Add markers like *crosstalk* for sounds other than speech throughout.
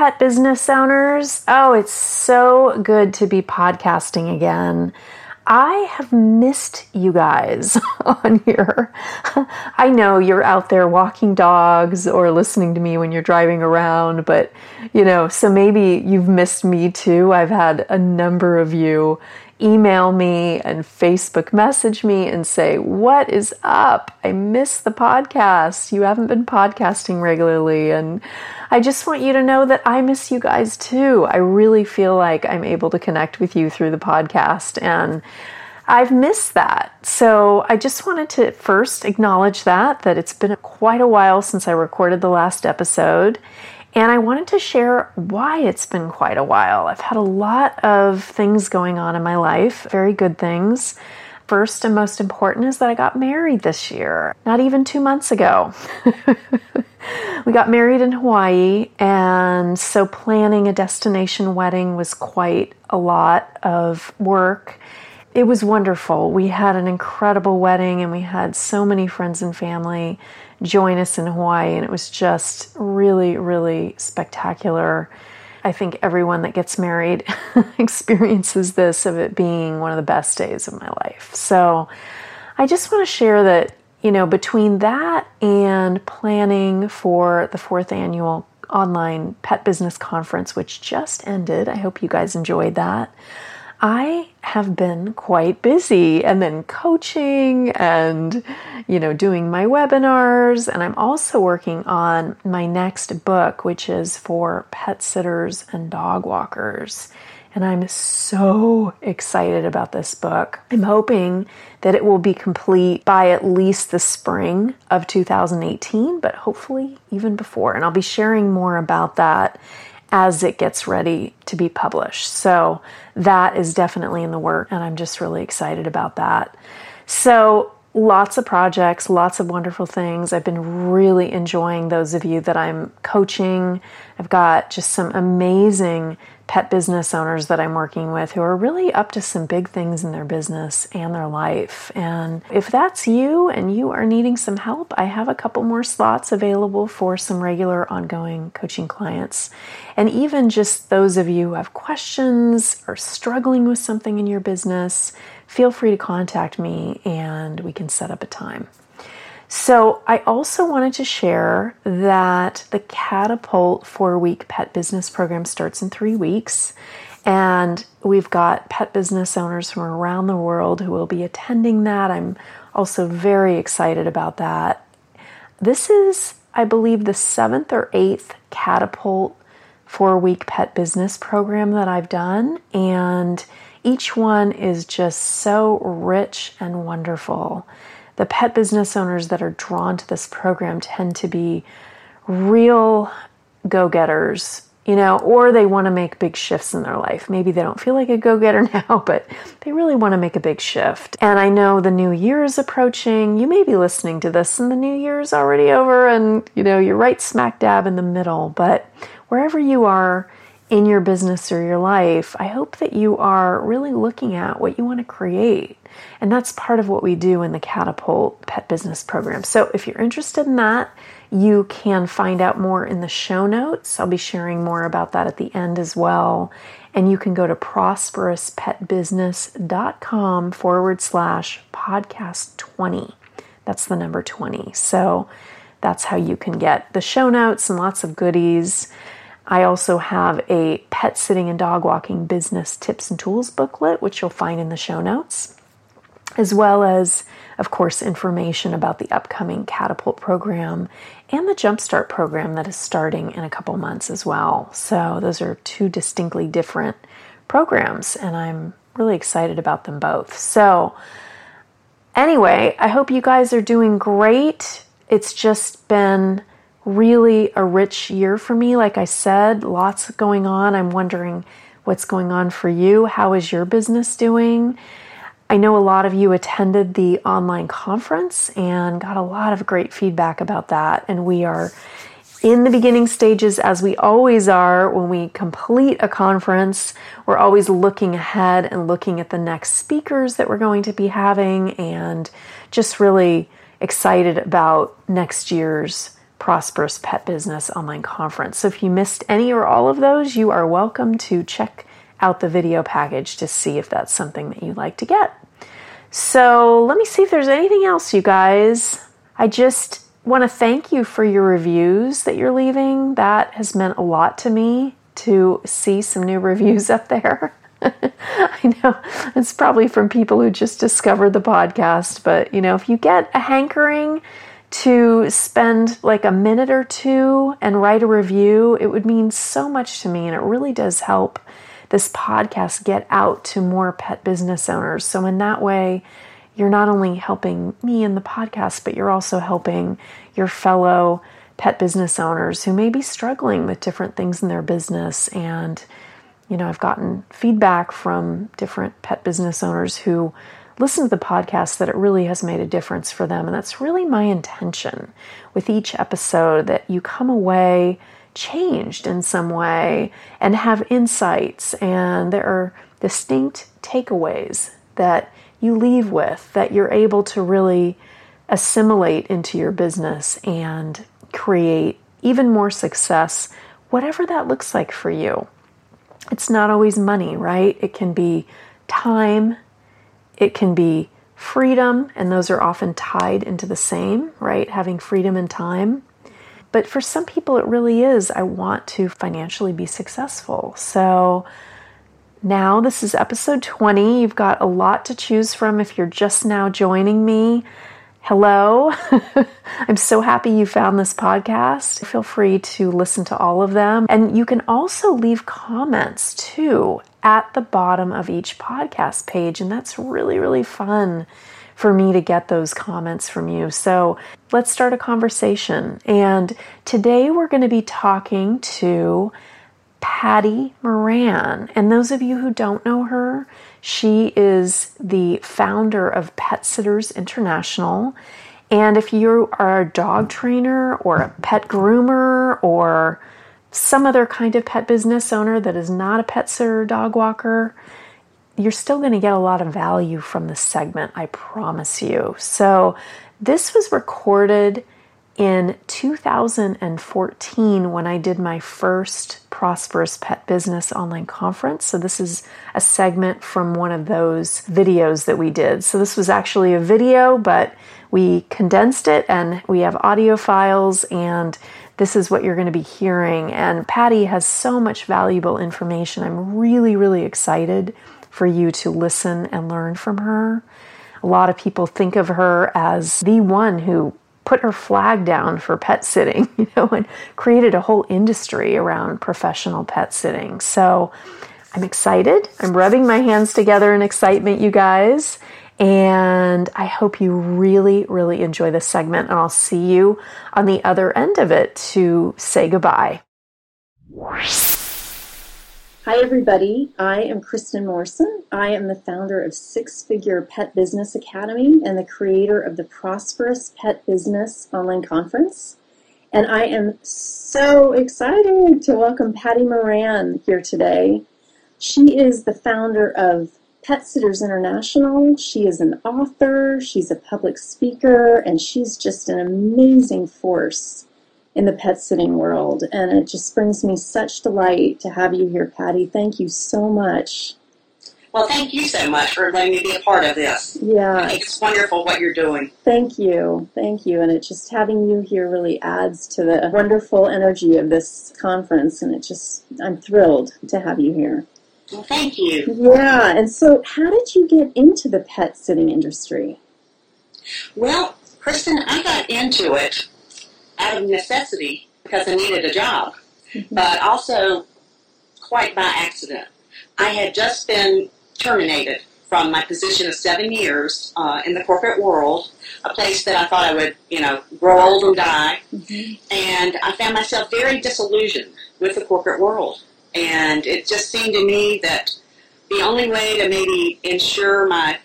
Pet business owners. Oh, it's so good to be podcasting again. I have missed you guys *laughs* on here. I know you're out there walking dogs or listening to me when you're driving around, but you know, so maybe you've missed me too. I've had a number of you email me and Facebook message me and say, What is up? I miss the podcast. You haven't been podcasting regularly. And I just want you to know that I miss you guys too. I really feel like I'm able to connect with you through the podcast. And I've missed that. So I just wanted to first acknowledge that, that it's been quite a while since I recorded the last episode. And I wanted to share why it's been quite a while. I've had a lot of things going on in my life, very good things. First and most important is that I got married this year, not even two months ago. *laughs* we got married in Hawaii, and so planning a destination wedding was quite a lot of work. It was wonderful. We had an incredible wedding, and we had so many friends and family join us in Hawaii, and it was just really, really spectacular. I think everyone that gets married *laughs* experiences this of it being one of the best days of my life. So I just want to share that, you know, between that and planning for the fourth annual online pet business conference, which just ended, I hope you guys enjoyed that. I have been quite busy and then coaching and, you know, doing my webinars. And I'm also working on my next book, which is for pet sitters and dog walkers. And I'm so excited about this book. I'm hoping that it will be complete by at least the spring of 2018, but hopefully even before. And I'll be sharing more about that as it gets ready to be published. So that is definitely in the work, and I'm just really excited about that. So, lots of projects, lots of wonderful things. I've been really enjoying those of you that I'm coaching. I've got just some amazing pet business owners that I'm working with who are really up to some big things in their business and their life. And if that's you and you are needing some help, I have a couple more slots available for some regular ongoing coaching clients. And even just those of you who have questions or struggling with something in your business, feel free to contact me and we can set up a time. So, I also wanted to share that the Catapult four week pet business program starts in three weeks. And we've got pet business owners from around the world who will be attending that. I'm also very excited about that. This is, I believe, the seventh or eighth Catapult four week pet business program that I've done. And each one is just so rich and wonderful the pet business owners that are drawn to this program tend to be real go getters, you know, or they want to make big shifts in their life. Maybe they don't feel like a go getter *laughs* now, but they really want to make a big shift. And I know the new year is approaching. You may be listening to this and the new year is already over, and you know, you're right smack dab in the middle. But wherever you are, in your business or your life, I hope that you are really looking at what you want to create. And that's part of what we do in the Catapult Pet Business Program. So if you're interested in that, you can find out more in the show notes. I'll be sharing more about that at the end as well. And you can go to prosperouspetbusiness.com forward slash podcast 20. That's the number 20. So that's how you can get the show notes and lots of goodies. I also have a pet sitting and dog walking business tips and tools booklet, which you'll find in the show notes, as well as, of course, information about the upcoming Catapult program and the Jumpstart program that is starting in a couple months as well. So, those are two distinctly different programs, and I'm really excited about them both. So, anyway, I hope you guys are doing great. It's just been really a rich year for me. Like I said, lots going on. I'm wondering what's going on for you. How is your business doing? I know a lot of you attended the online conference and got a lot of great feedback about that. And we are in the beginning stages, as we always are when we complete a conference. We're always looking ahead and looking at the next speakers that we're going to be having and just really excited about next year's Prosperous Pet Business Online Conference. So if you missed any or all of those, you are welcome to check out the video package to see if that's something that you'd like to get. So let me see if there's anything else, you guys. I just want to thank you for your reviews that you're leaving. That has meant a lot to me to see some new reviews up there. *laughs* I know it's probably from people who just discovered the podcast, but you know, if you get a hankering to spend like a minute or two and write a review, it would mean so much to me and it really does help this podcast get out to more pet business owners. So, in that way, you're not only helping me in the podcast, but you're also helping your fellow pet business owners who may be struggling with different things in their business. And, you know, I've gotten feedback from different pet business owners who listen to the podcast that it really has made a difference for them. And that's really my intention with each episode that you come away changed in some way and have insights, and there are distinct takeaways that you leave with that you're able to really assimilate into your business and create even more success, whatever that looks like for you. It's not always money, right? It can be time, it can be freedom, and those are often tied into the same, right? Having freedom and time. But for some people, it really is. I want to financially be successful. So now this is episode 20. You've got a lot to choose from if you're just now joining me. Hello. *laughs* I'm so happy you found this podcast. Feel free to listen to all of them. And you can also leave comments too at the bottom of each podcast page. And that's really, really fun for me to get those comments from you. So let's start a conversation. And today we're going to be talking to Patti Moran. And those of you who don't know her, she is the founder of Pet Sitters International. And if you are a dog trainer or a pet groomer or some other kind of pet business owner that is not a pet sitter or dog walker, you're still going to get a lot of value from the segment, I promise you. So, this was recorded in 2014 when I did my first Prosperous Pet Business online conference. So, this is a segment from one of those videos that we did. So, this was actually a video, but we condensed it and we have audio files, and this is what you're going to be hearing. And Patti has so much valuable information. I'm really, really excited for you to listen and learn from her. A lot of people think of her as the one who put her flag down for pet sitting, *laughs* you know, and created a whole industry around professional pet sitting. So I'm excited. I'm rubbing my hands together in excitement, you guys. And I hope you really, really enjoy this segment. And I'll see you on the other end of it to say goodbye. Hi, everybody. I am Kristin Morrison. I am the founder of Six Figure Pet Business Academy and the creator of the Prosperous Pet Business Online Conference. And I am so excited to welcome Patti Moran here today. She is the founder of Pet Sitters International. She is an author, she's a public speaker, and she's just an amazing force in the pet sitting world. And it just brings me such delight to have you here, Patti. Thank you so much. Well, thank you so much for letting me be a part of this. Yeah. It's wonderful what you're doing. Thank you. Thank you. And it just having you here really adds to the wonderful energy of this conference. And it just, I'm thrilled to have you here. Well, thank you. Yeah. And so, how did you get into the pet sitting industry? Well, Kristin, I got into it out of necessity because I needed a job, mm-hmm. but also quite by accident. I had just been terminated from my position of seven years uh, in the corporate world, a place that I thought I would, you know, grow old and die. And I found myself very disillusioned with the corporate world. And it just seemed to me that the only way to maybe ensure my,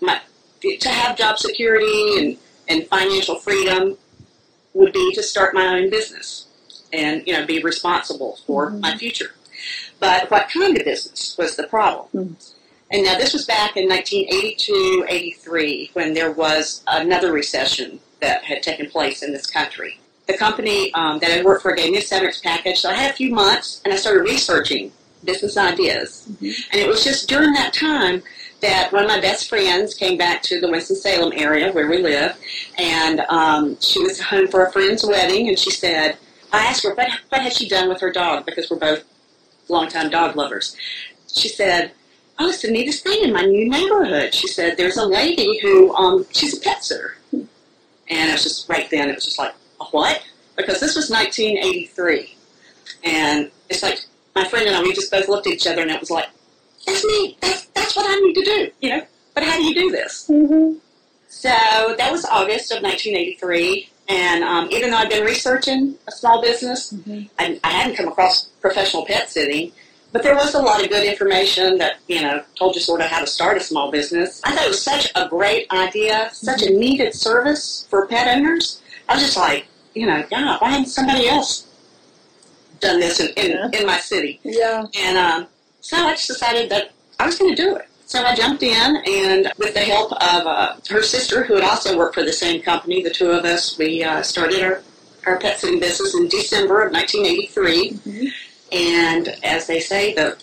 my to have job security and, and financial freedom would be to start my own business and, you know, be responsible for mm-hmm. my future. But what kind of business was the problem? Hmm. And now this was back in 1982, 83, when there was another recession that had taken place in this country. The company um, that I worked for gave me a severance package, so I had a few months, and I started researching business ideas. And it was just during that time that one of my best friends came back to the Winston-Salem area where we live, and um, she was home for a friend's wedding, and she said, I asked her, what, what had she done with her dog, because we're both longtime dog lovers. She said, oh, it's the neatest thing in my new neighborhood. She said, there's a lady who, um, she's a pet sitter. And it was just right then, it was just like, what? Because this was 1983. And it's like, my friend and I, we just both looked at each other and it was like, that's me. That's, that's what I need to do, you know? But how do you do this? Mm-hmm. So that was August of 1983. And um, even though I'd been researching a small business, I, I hadn't come across professional pet sitting. But there was a lot of good information that, you know, told you sort of how to start a small business. I thought it was such a great idea, such a needed service for pet owners. I was just like, you know, God, why hasn't somebody else done this in, in, in my city? Yeah. And um, so I just decided that I was going to do it. So I jumped in, and with the help of uh, her sister, who had also worked for the same company, the two of us, we uh, started our, our pet sitting business in December of 1983. And as they say, the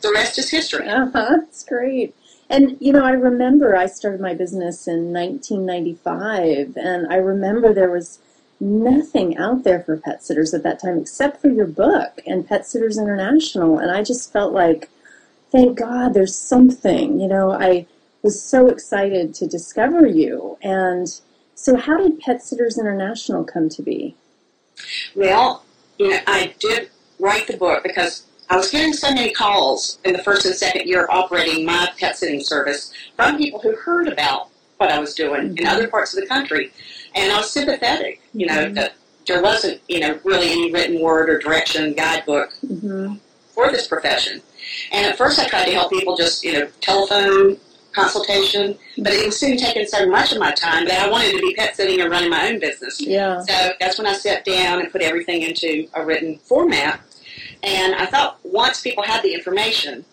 the rest is history. Uh huh. It's great. And you know, I remember I started my business in 1995, and I remember there was nothing out there for pet sitters at that time except for your book and Pet Sitters International. And I just felt like, thank God, there's something. You know, I was so excited to discover you. And so, how did Pet Sitters International come to be? Well, you know, I did write the book because I was getting so many calls in the first and second year of operating my pet sitting service from people who heard about what I was doing in mm-hmm. other parts of the country. And I was sympathetic, you know, that there wasn't, you know, really any written word or direction guidebook Mm-hmm. for this profession. And at first I tried to help people just, you know, telephone consultation, but it was soon taking so much of my time that I wanted to be pet sitting and running my own business. Yeah. So that's when I sat down and put everything into a written format. And I thought once people had the information,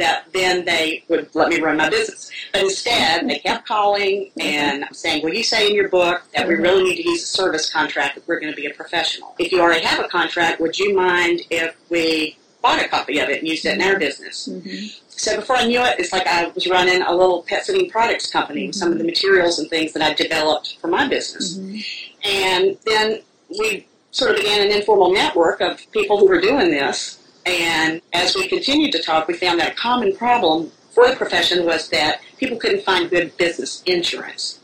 that then they would let me run my business. But instead, they kept calling and saying, Well, you say in your book that we really need to use a service contract if we're going to be a professional. If you already have a contract, would you mind if we bought a copy of it and used it in our business? Mm-hmm. So before I knew it, it's like I was running a little pet sitting products company with some of the mm-hmm. materials and things that I developed for my business. Mm-hmm. And then we sort of began an informal network of people who were doing this. And as we continued to talk, we found that a common problem for the profession was that people couldn't find good business insurance.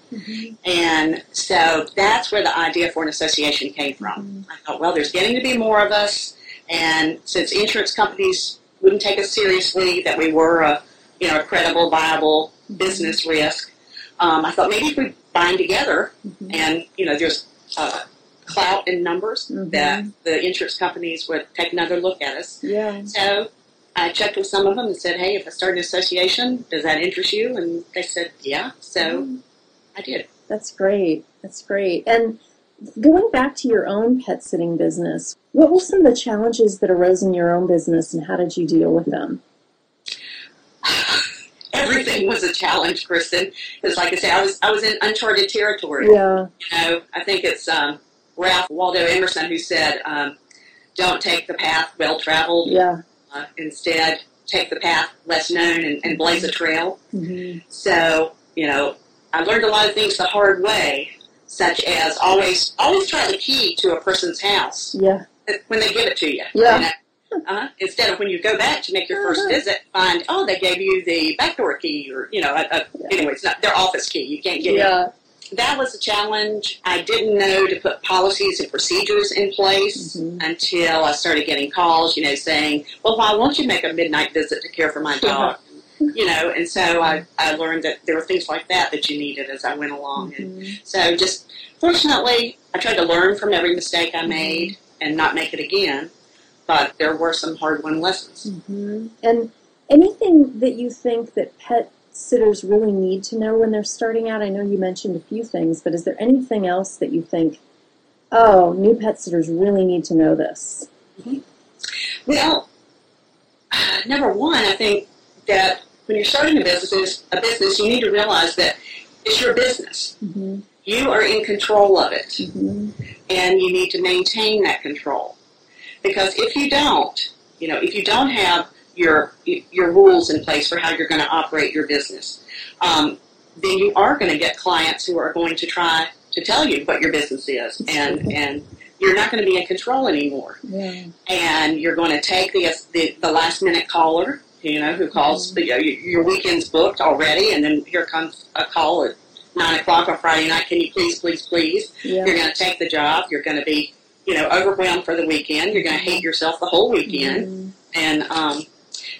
And so that's where the idea for an association came from. I thought, well, there's getting to be more of us, and since insurance companies wouldn't take us seriously, that we were a you know a credible, viable business risk, um, I thought maybe if we bind together, and you know there's uh, clout and numbers, that the insurance companies would take another look at us. Yeah. So I checked with some of them and said, hey, if I start an association, does that interest you? And they said, yeah. So I did. That's great. That's great. And going back to your own pet sitting business, what were some of the challenges that arose in your own business and how did you deal with them? *sighs* Everything was a challenge, Kristin. Because, like I said, I was I was in uncharted territory. Yeah. You know, I think it's um, Ralph Waldo Emerson who said, um, "Don't take the path well traveled. Yeah. Uh, instead, take the path less known and, and blaze a trail." hmm So, you know, I learned a lot of things the hard way, such as always always try the key to a person's house Yeah. when they give it to you. Yeah. You know? uh Instead of when you go back to make your 1st Uh-huh. visit, find oh they gave you the back door key or you know a, a, anyway it's not their office key. You can't get it. That was a challenge. I didn't know to put policies and procedures in place Mhm. until I started getting calls, you know, saying, well, why won't you make a midnight visit to care for my dog? *laughs* you know, and so I, I learned that there were things like that that you needed as I went along. And Mhm. so just fortunately, I tried to learn from every mistake I made and not make it again. But there were some hard won lessons. Mhm. And anything that you think that pet sitters really need to know when they're starting out? I know you mentioned a few things, but is there anything else that you think, oh, new pet sitters really need to know this? Well, *sighs* number one, I think that when you're starting a business, a business, you need to realize that it's your business. Mm-hmm. You are in control of it, Mm-hmm. and you need to maintain that control. Because if you don't, you know, if you don't have your your rules in place for how you're going to operate your business, um, then you are going to get clients who are going to try to tell you what your business is, and and you're not going to be in control anymore. Yeah. and you're going to take the the, the last minute caller, you know, who calls, know, your weekend's booked already, and then here comes a call at nine o'clock on Friday night. Can you please, please, please? You're going to take the job. You're going to be, you know, overwhelmed for the weekend. You're going to hate yourself the whole weekend, Mhm. and um,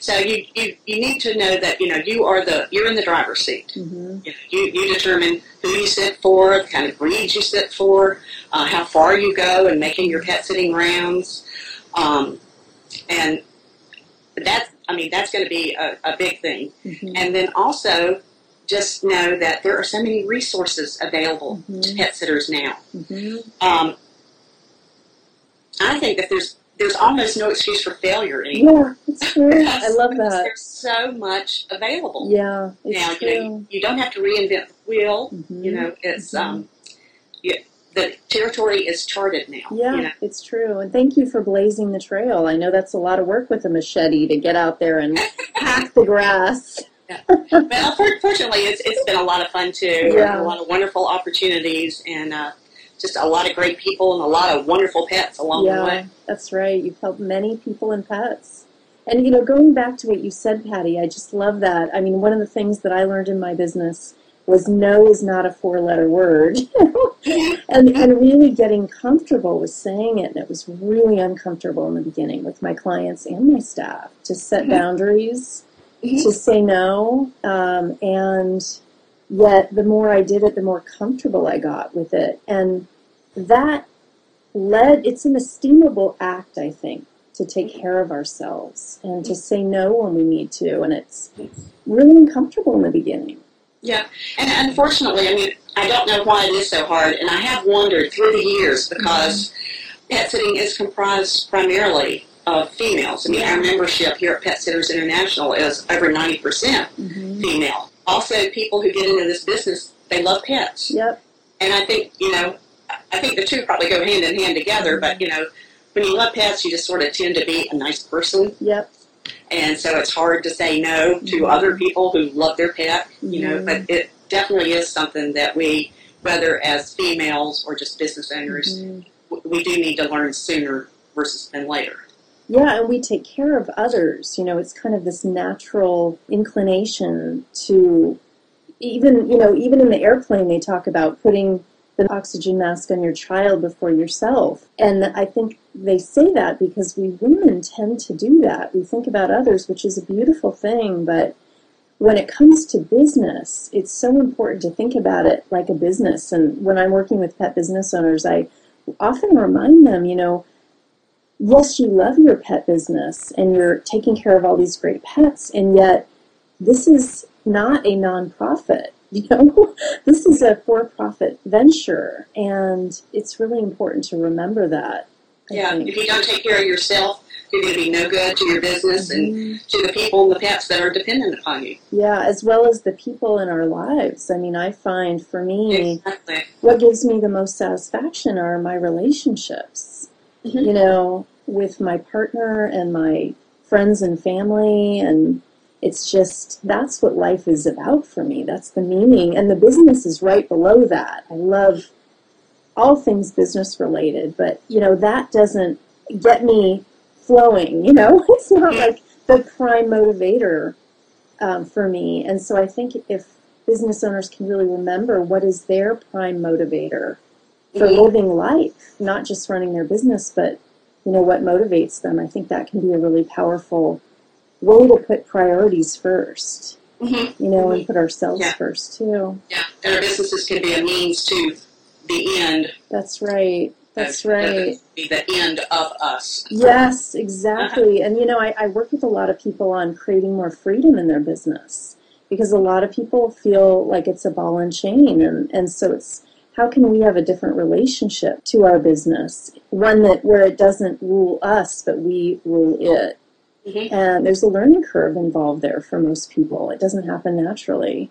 so you, you you need to know that you know you are the you're in the driver's seat. Mhm. You, know, you, you determine who you sit for, the kind of breeds you sit for, uh, how far you go in making your pet sitting rounds. Um, and that's, I mean, that's going to be a, a big thing. Mhm. And then also, just know that there are so many resources available to Mhm. pet sitters now. Mhm. Um, I think that there's there's almost no excuse for failure anymore. Yeah, it's true. I love that. There's so much available Yeah, now. true. You know, you, don't have to reinvent the wheel. Mhm. You know, it's Mhm. um, you, the territory is charted now. Yeah, You know? it's true. And thank you for blazing the trail. I know that's a lot of work with a machete to get out there and hack the grass. *laughs* Well, for- fortunately, it's it's been a lot of fun too. Yeah. A lot of wonderful opportunities and uh, just a lot of great people and a lot of wonderful pets along the yeah, way. that's right. You've helped many people and pets. And you know, going back to what you said, Patti, I just love that. I mean, one of the things that I learned in my business was no is not a four letter word. *laughs* and and really getting comfortable with saying it. And it was really uncomfortable in the beginning with my clients and my staff to set Mhm. boundaries, Mhm. to say no. Um, and yet the more I did it, the more comfortable I got with it. And that led, it's an estimable act, I think, to take care of ourselves and to say no when we need to. And it's really uncomfortable in the beginning. Yeah, and unfortunately, I mean, I don't know why it is so hard, and I have wondered through the years because pet sitting is comprised primarily of females. I mean, our membership here at Pet Sitters International is over ninety percent Mm-hmm. female. Also, people who get into this business, they love pets. Yep. And I think, you know, I think the two probably go hand in hand together, but, you know, when you love pets, you just sort of tend to be a nice person. Yep. And so it's hard to say no to other people who love their pet, you know, Mhm. but it definitely is something that we, whether as females or just business owners, Mhm. we do need to learn sooner versus than later. Yeah, and we take care of others. You know, it's kind of this natural inclination to even, you know, even in the airplane, they talk about putting the oxygen mask on your child before yourself. And I think they say that because we women tend to do that. We think about others, which is a beautiful thing, but when it comes to business, it's so important to think about it like a business. And when I'm working with pet business owners, I often remind them, you know, yes, you love your pet business and you're taking care of all these great pets, and yet this is not a nonprofit. *laughs* You know, this is a for-profit venture, and it's really important to remember that. I Yeah, think. if you don't take care of yourself, you're going to be no good to your business and Mhm. to the people and the pets that are dependent upon you. Yeah, as well as the people in our lives. I mean, I find for me, Exactly. what gives me the most satisfaction are my relationships. Mhm. You know, with my partner and my friends and family and it's just that's what life is about for me. That's the meaning and the business is right below that. I love all things business related, but you know, that doesn't get me flowing, you know? *laughs* It's not like the prime motivator um, for me. And so I think if business owners can really remember what is their prime motivator for living life, not just running their business, but you know what motivates them. I think that can be a really powerful way to put priorities 1st Mm-hmm. you know, and put ourselves Yeah. first too. Yeah, and our businesses can be a means to the end. That's right. That's right. Be the end of us. Yes, exactly. And you know, I, I work with a lot of people on creating more freedom in their business because a lot of people feel like it's a ball and chain, and and so it's how can we have a different relationship to our business, one that where it doesn't rule us, but we rule it. Mhm. And there's a learning curve involved there for most people. It doesn't happen naturally.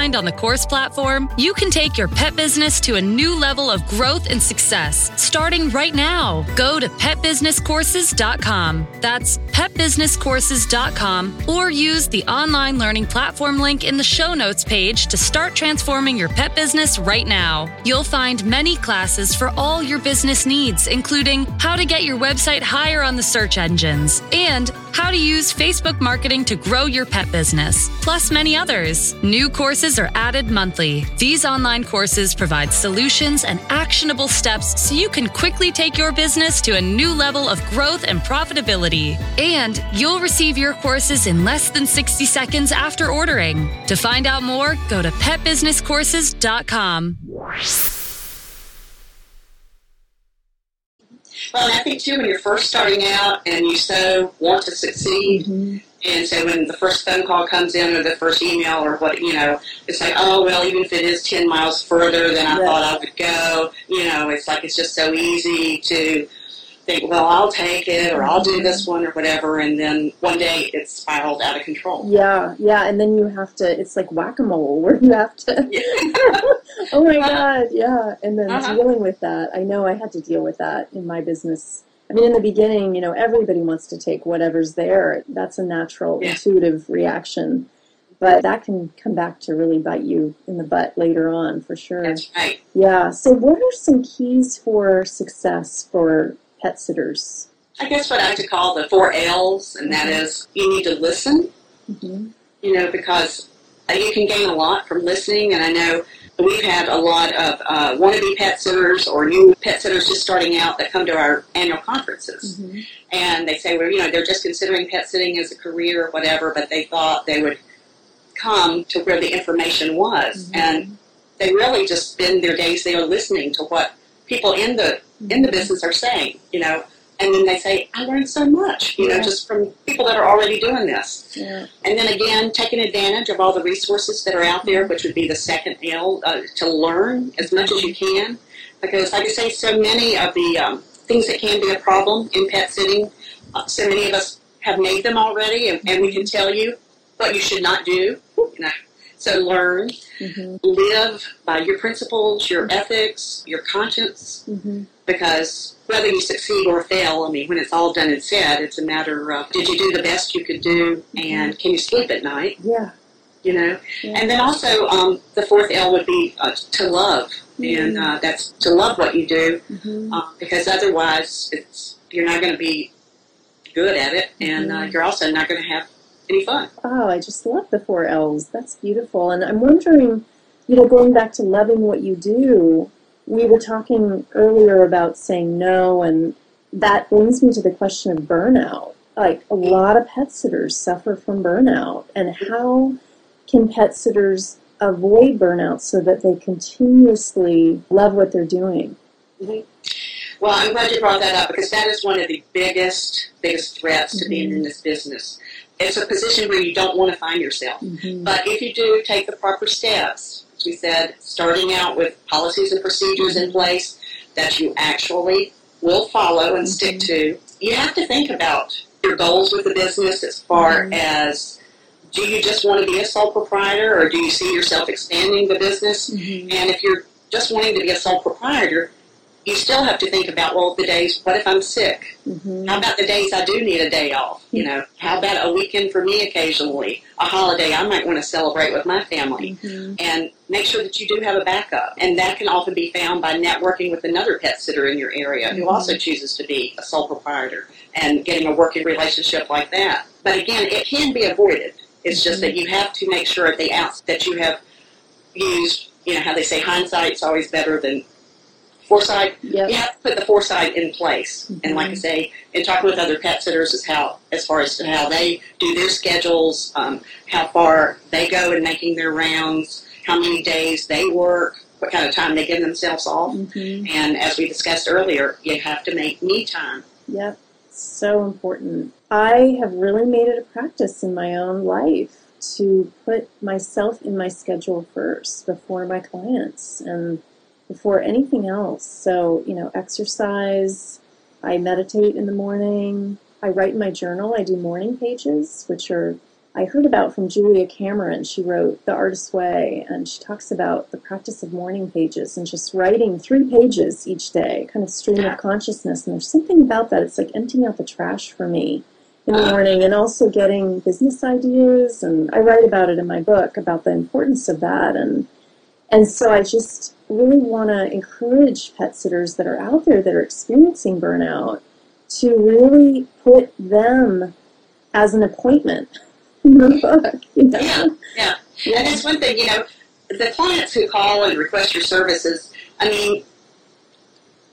on the course platform, you can take your pet business to a new level of growth and success starting right now. Go to petbusinesscourses.com. That's petbusinesscourses.com or use the online learning platform link in the show notes page to start transforming your pet business right now. You'll find many classes for all your business needs, including how to get your website higher on the search engines and how to use Facebook marketing to grow your pet business, plus many others. New courses are added monthly. These online courses provide solutions and actionable steps so you can quickly take your business to a new level of growth and profitability. And you'll receive your courses in less than 60 seconds after ordering. To find out more, go to petbusinesscourses.com. Well, and I think too, when you're first starting out and you so want to succeed, mm-hmm. And so when the first phone call comes in or the first email or what, you know, it's like, oh, well, even if it is 10 miles further than I Right. thought I would go, you know, it's like it's just so easy to think, well, I'll take it or I'll do this one or whatever, and then one day it's spiraled out of control. Yeah, yeah, and then you have to. It's like whack a mole, where you have to. *laughs* *laughs* oh my God, yeah, and then Uh-huh. dealing with that. I know I had to deal with that in my business. I mean, in the beginning, you know, everybody wants to take whatever's there. That's a natural, Yeah. intuitive reaction, but that can come back to really bite you in the butt later on, for sure. That's right. Yeah. So, what are some keys for success for pet sitters? I guess what I like to call the four L's, and that is you need to listen, hmm you know, because uh, you can gain a lot from listening. And I know we've had a lot of uh, wannabe pet sitters or new pet sitters just starting out that come to our annual conferences. hmm And they say, well, you know, they're just considering pet sitting as a career or whatever, but they thought they would come to where the information was. Mhm. And they really just spend their days there listening to what people in the in the business are saying, you know. And then they say, I learned so much, you know, Yeah. just from people that are already doing this. Yeah. And then again, taking advantage of all the resources that are out there, which would be the second L, uh, to learn as much as you can. Because, like I say, so many of the um, things that can be a problem in pet sitting, uh, so many of us have made them already, and, and we can tell you what you should not do. You know, so learn, hmm live by your principles, your ethics, your conscience. hmm Because whether you succeed or fail, I mean, when it's all done and said, it's a matter of did you do the best you could do, and can you sleep at night? Yeah. you know. Yeah. And then also um, the fourth L would be uh, to love, and uh, that's to love what you do, uh, because otherwise it's you're not going to be good at it, and uh, you're also not going to have any fun. Oh, I just love the four L's. That's beautiful. And I'm wondering, you know, going back to loving what you do, we were talking earlier about saying no, and that brings me to the question of burnout. Like a lot of pet sitters suffer from burnout, and how can pet sitters avoid burnout so that they continuously love what they're doing? Mm-hmm. Well, I'm glad you brought that up because that is one of the biggest, biggest threats to mm-hmm. being in this business. It's a position where you don't want to find yourself. Mm-hmm. But if you do take the proper steps, as we said, starting out with policies and procedures in place that you actually will follow and stick mm-hmm. to, you have to think about your goals with the business as far mm-hmm. as do you just want to be a sole proprietor or do you see yourself expanding the business? Mm-hmm. And if you're just wanting to be a sole proprietor, you still have to think about well the days what if i'm sick mm-hmm. how about the days i do need a day off you know how about a weekend for me occasionally a holiday i might want to celebrate with my family mm-hmm. and make sure that you do have a backup and that can often be found by networking with another pet sitter in your area mm-hmm. who also chooses to be a sole proprietor and getting a working relationship like that but again it can be avoided it's just that mm-hmm. you have to make sure at the outset that you have used you know how they say hindsight's always better than foresight. Yep. You have to put the foresight in place. Mm-hmm. And like I say, and talking with other pet sitters, is how as far as how they do their schedules, um, how far they go in making their rounds, how many days they work, what kind of time they give themselves off. Mm-hmm. And as we discussed earlier, you have to make me time. Yep, so important. I have really made it a practice in my own life to put myself in my schedule first before my clients and before anything else. So, you know, exercise, I meditate in the morning, I write in my journal, I do morning pages, which are I heard about from Julia Cameron. She wrote The Artist's Way, and she talks about the practice of morning pages and just writing three pages each day, kind of stream of consciousness. And there's something about that. It's like emptying out the trash for me in the ah. morning and also getting business ideas. And I write about it in my book about the importance of that. And, and so I just really want to encourage pet sitters that are out there that are experiencing burnout to really put them as an appointment in the book. You know? yeah, yeah, yeah. And it's one thing, you know, the clients who call and request your services, I mean,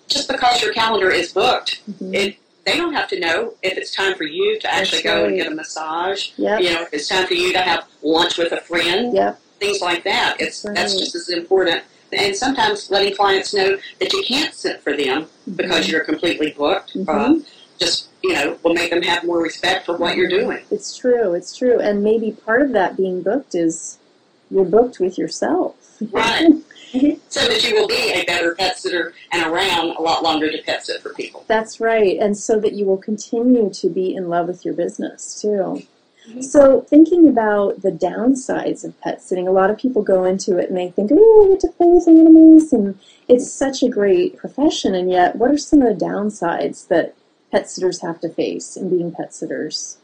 just because your calendar is booked, mm-hmm. it they don't have to know if it's time for you to actually That's go and get a massage. Yep. You know, if it's time for you to have lunch with a friend. Yep. Things like that. It's that's, right. that's just as important and sometimes letting clients know that you can't sit for them because mm-hmm. you're completely booked. Mm-hmm. Uh, just you know will make them have more respect for what you're doing. It's true. It's true. And maybe part of that being booked is you're booked with yourself. Right. *laughs* so that you will be a better pet sitter and around a lot longer to pet sit for people. That's right. And so that you will continue to be in love with your business too. So, thinking about the downsides of pet sitting, a lot of people go into it and they think, oh, I get to play with animals, and it's such a great profession. And yet, what are some of the downsides that pet sitters have to face in being pet sitters?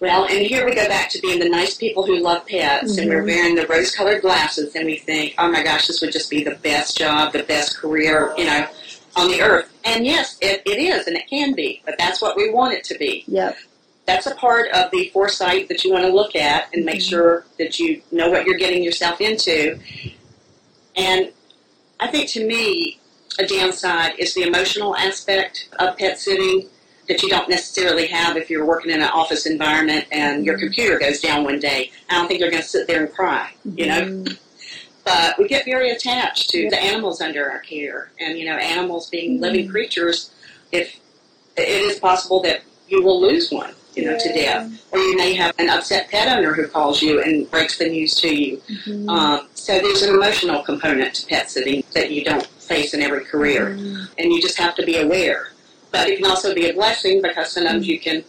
Well, and here we go back to being the nice people who love pets, mm-hmm. and we're mm-hmm. wearing the rose colored glasses, and we think, oh my gosh, this would just be the best job, the best career, you know, on the earth. And yes, it, it is, and it can be, but that's what we want it to be. Yep that's a part of the foresight that you want to look at and make mm-hmm. sure that you know what you're getting yourself into. And I think to me, a downside is the emotional aspect of pet sitting that you don't necessarily have if you're working in an office environment and your mm-hmm. computer goes down one day. I don't think you're going to sit there and cry, you know. Mm-hmm. But we get very attached to the animals under our care, and you know, animals being mm-hmm. living creatures. If it is possible that you will lose one, you know, to death. Or you may have an upset pet owner who calls you and breaks the news to you. Mm-hmm. Um, so there's an emotional component to pet sitting that you don't face in every career. Mm-hmm. And you just have to be aware. But it can also be a blessing because sometimes you can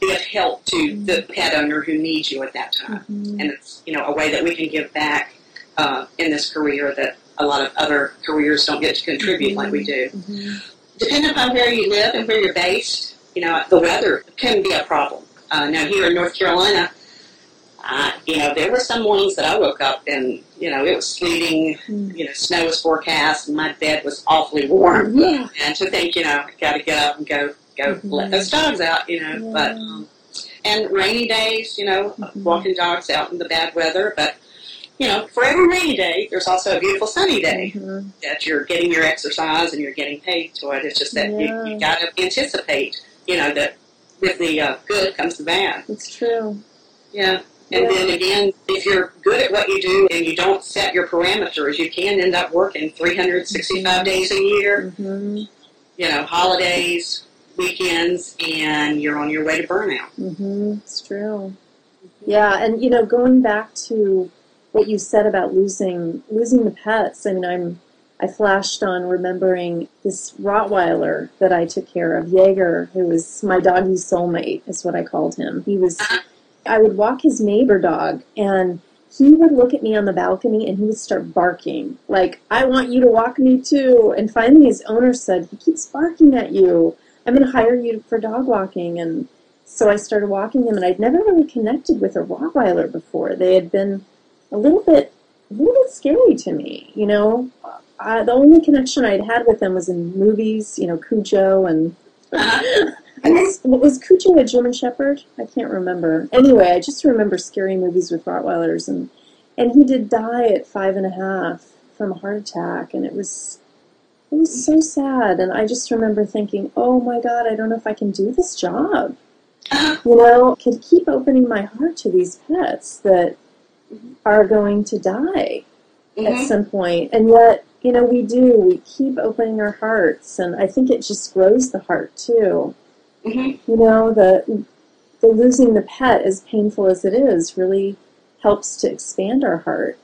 be of help to mm-hmm. the pet owner who needs you at that time. Mm-hmm. And it's, you know, a way that we can give back uh, in this career that a lot of other careers don't get to contribute like we do. Mm-hmm. Depending upon where you live and where you're based, you know, the weather can be a problem. Uh, now, here in North Carolina, uh, you know, there were some mornings that I woke up and, you know, it was sleeting, mm. you know, snow was forecast, and my bed was awfully warm. Yeah. And to think, you know, I got to get up and go go mm-hmm. let those dogs out, you know. Yeah. But um, and rainy days, you know, mm-hmm. walking dogs out in the bad weather. But you know, for every rainy day, there's also a beautiful sunny day mm-hmm. that you're getting your exercise and you're getting paid to it. It's just that yeah. you, you got to anticipate you know, that with the uh, good comes the bad. It's true. Yeah. And yeah. then again, if you're good at what you do and you don't set your parameters, you can end up working 365 days a year, hmm you know, holidays, weekends, and you're on your way to burnout. hmm It's true. Yeah, and you know, going back to what you said about losing losing the pets. I mean, I'm I flashed on remembering this Rottweiler that I took care of, Jaeger, who was my doggy's soulmate, is what I called him. He was. I would walk his neighbor dog, and he would look at me on the balcony and he would start barking, like, I want you to walk me too. And finally, his owner said, He keeps barking at you. I'm going to hire you for dog walking. And so I started walking him, and I'd never really connected with a Rottweiler before. They had been a little bit, a little bit scary to me, you know. Uh, the only connection I'd had with them was in movies, you know, Cujo and. What was Cujo a German Shepherd? I can't remember. Anyway, I just remember scary movies with Rottweilers, and and he did die at five and a half from a heart attack, and it was it was so sad. And I just remember thinking, oh my God, I don't know if I can do this job. You know, could keep opening my heart to these pets that are going to die at Mhm. some point, and yet. You know, we do. We keep opening our hearts, and I think it just grows the heart too Mhm. you know the the losing the pet as painful as it is really helps to expand our heart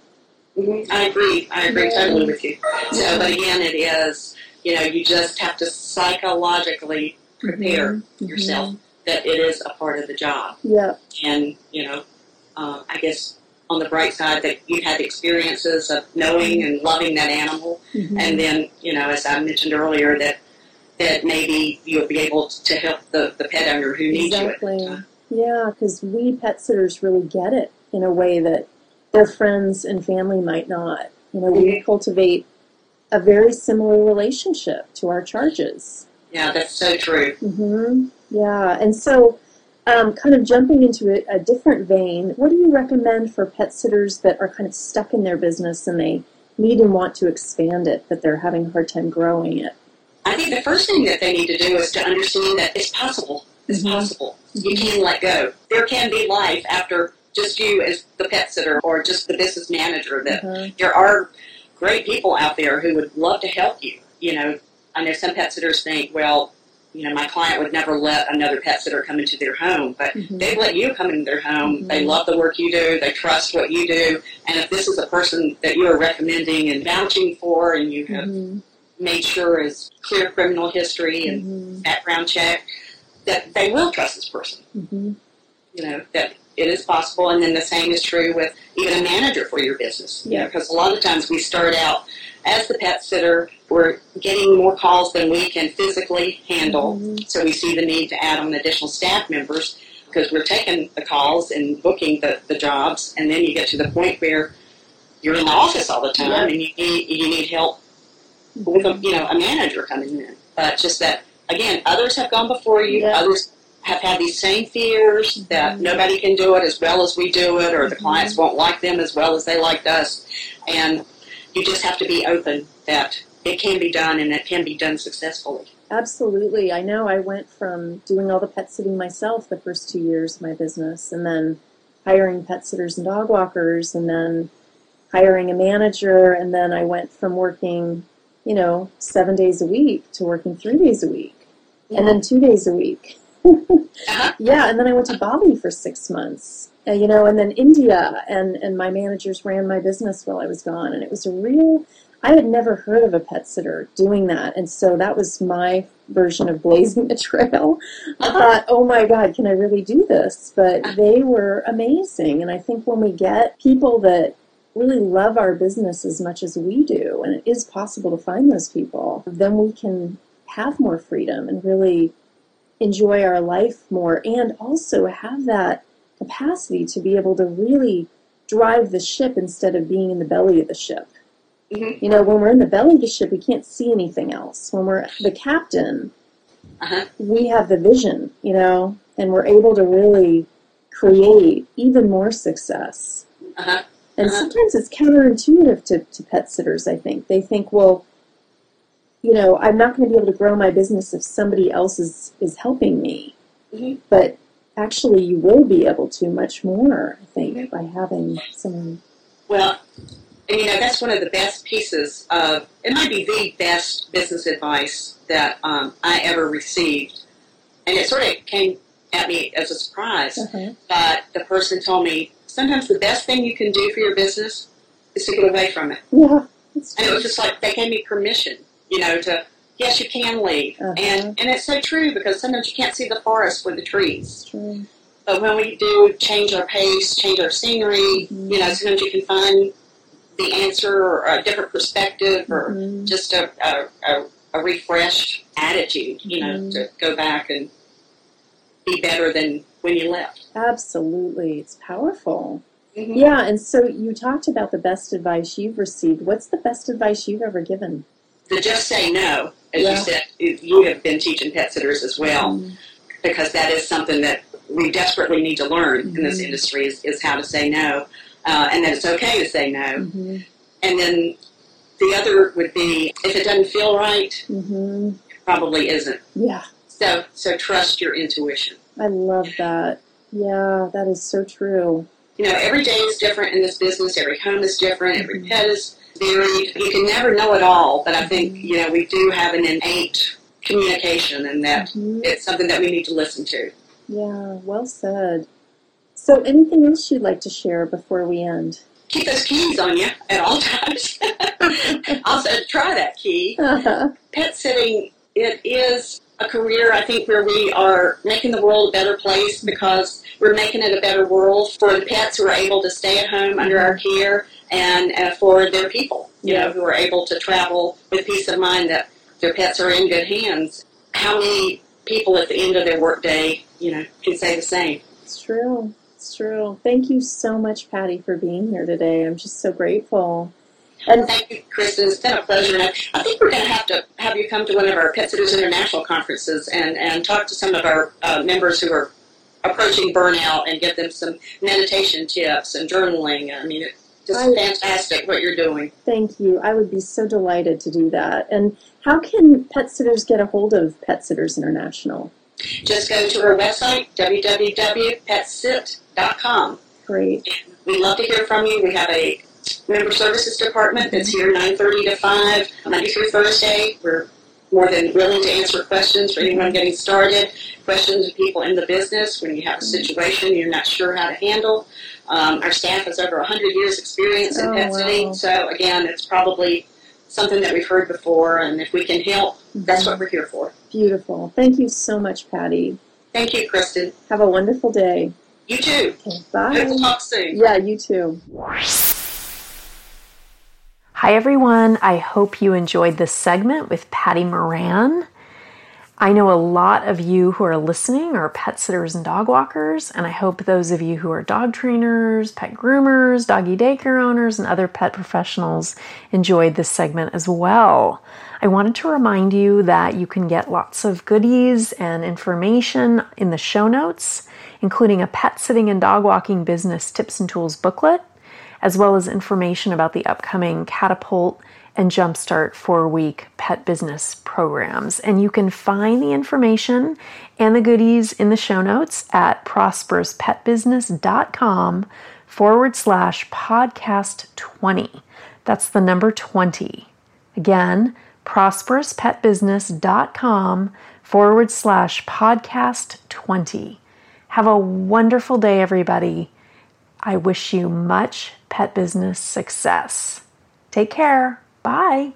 Mhm. I agree. I agree totally with you. So, but again, it is, you know, you just have to psychologically prepare Mhm. yourself that it is a part of the job. yeah And, you know, uh, I guess on the bright side that you've had experiences of knowing and loving that animal. Mhm. And then, you know, as I mentioned earlier, that that maybe you'll be able to help the, the pet owner who needs exactly you. at yeah because we pet sitters really get it in a way that their friends and family might not you know we Mhm. cultivate a very similar relationship to our charges Yeah, that's so true. hmm Yeah, and so um, kind of jumping into a, a different vein, what do you recommend for pet sitters that are kind of stuck in their business and they need and want to expand it, but they're having a hard time growing it? I think the first thing that they need to do is to understand that it's possible. It's Mhm. possible. You can let go. There can be life after just you as the pet sitter or just the business manager. That Uh-huh. there are great people out there who would love to help you. You know, I know some pet sitters think, well, you know, my client would never let another pet sitter come into their home, but Mhm. they let you come into their home. They Mhm. love the work you do. They trust what you do. And if this is a person that you are recommending and vouching for, and you have Mhm. made sure is clear criminal history and Mhm. background check, that they will trust this person. Mhm. You know that it is possible, and then the same is true with even a manager for your business. You know, Yeah. because a lot of times we start out as the pet sitter, we're getting more calls than we can physically handle, Mhm. so we see the need to add on additional staff members because we're taking the calls and booking the, the jobs, and then you get to the point where you're in the office all the time Yeah. and you need, you need help with a, you know a manager coming in. But just that again, others have gone before you. Yeah. Others have had these same fears that Mhm. nobody can do it as well as we do it, or the Mhm. clients won't like them as well as they liked us. And you just have to be open that it can be done and it can be done successfully. Absolutely. I know I went from doing all the pet sitting myself the first two years of my business and then hiring pet sitters and dog walkers and then hiring a manager and then I went from working, you know, seven days a week to working three days a week and then two days a week. Uh-huh. yeah, and then I went to Bali for six months, uh, you know, and then India, and and my managers ran my business while I was gone, and it was a real. I had never heard of a pet sitter doing that, and so that was my version of blazing the trail. I Uh-huh. thought, oh my God, can I really do this? But they were amazing, and I think when we get people that really love our business as much as we do, and it is possible to find those people, then we can have more freedom and really enjoy our life more and also have that capacity to be able to really drive the ship instead of being in the belly of the ship. Mhm. You know, when we're in the belly of the ship, we can't see anything else. When we're the captain, Uh-huh. we have the vision, you know, and we're able to really create even more success. Uh-huh. And Uh-huh. sometimes it's counterintuitive to, to pet sitters, I think. They think, well, you know, I'm not going to be able to grow my business if somebody else is, is helping me. Mhm. But actually, you will be able to much more, I think, Mhm. by having someone Well, and you know, that's one of the best pieces of, it might be the best business advice that um, I ever received. And it sort of came at me as a surprise. Uh-huh. But the person told me sometimes the best thing you can do for your business is to get away from it. Yeah. And it was just like they gave me permission, you know, to yes, you can leave, Uh-huh. and and it's so true because sometimes you can't see the forest for the trees. True. But when we do change our pace, change our scenery, Mhm. you know, sometimes you can find the answer or a different perspective or Mhm. just a, a, a, a refreshed attitude, you know, Mhm. to go back and be better than when you left. Absolutely. It's powerful. Mhm. Yeah, and so you talked about the best advice you've received. What's the best advice you've ever given? To just say no, as Yeah. you said, you have been teaching pet sitters as well. Mm, because that is something that we desperately need to learn in this Mhm. industry is, is how to say no, uh, and that it's okay to say no. mhm, And then the other would be if it doesn't feel right, mhm. it probably isn't. Yeah, So so trust your intuition. I love that. Yeah, that is so true. You know, every day is different in this business. Every home is different. Every Mhm. pet is varied. You can never know it all, but I think you know we do have an innate communication, and that Mhm. it's something that we need to listen to. Yeah, well said. So, anything else you'd like to share before we end? Keep those keys on you at all times. *laughs* also, try that key. *laughs* pet sitting it is a career i think where we are making the world a better place because we're making it a better world for the pets who are able to stay at home under our care and uh, for their people you know who are able to travel with peace of mind that their pets are in good hands how many people at the end of their workday you know can say the same It's true. It's true. Thank you so much, Patti, for being here today. I'm just so grateful. And Thank you, Kristin. It's been a pleasure. And I think we're going to have to have you come to one of our Pet Sitters International conferences and, and talk to some of our uh, members who are approaching burnout and give them some meditation tips and journaling. I mean, it's just I- fantastic what you're doing. thank you. I would be so delighted to do that. And how can pet sitters get a hold of Pet Sitters International? Just go to our website, www.petsit.com. Great. We'd love to hear from you. We have a member services department that's here 9.30 to 5, Monday through Thursday. We're more than willing to answer questions for anyone getting started, questions of people in the business when you have a situation you're not sure how to handle. Um, our staff has over 100 years experience in Oh, pet sitting, wow. so again, it's probably something that we've heard before, and if we can help, that's what we're here for. Beautiful. Thank you so much, Patti. Thank you, Kristin. Have a wonderful day. You too. Okay, bye. we'll talk soon. Yeah, you too. Hi, everyone. I hope you enjoyed this segment with Patti Moran. I know a lot of you who are listening are pet sitters and dog walkers, and I hope those of you who are dog trainers, pet groomers, doggy daycare owners, and other pet professionals enjoyed this segment as well. I wanted to remind you that you can get lots of goodies and information in the show notes, including a pet sitting and dog walking business tips and tools booklet as well as information about the upcoming Catapult and Jumpstart four week pet business programs. And you can find the information and the goodies in the show notes at prosperouspetbusiness.com forward slash podcast 20. That's the number 20. Again, prosperouspetbusiness.com forward slash podcast 20. Have a wonderful day, everybody. I wish you much pet business success. Take care. Bye.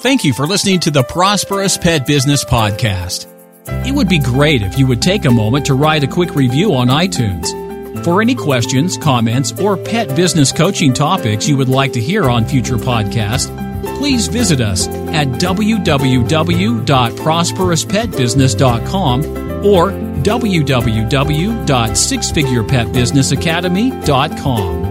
Thank you for listening to the Prosperous Pet Business Podcast. It would be great if you would take a moment to write a quick review on iTunes. For any questions, comments, or pet business coaching topics you would like to hear on future podcasts, please visit us at www.prosperouspetbusiness.com or www.sixfigurepetbusinessacademy.com.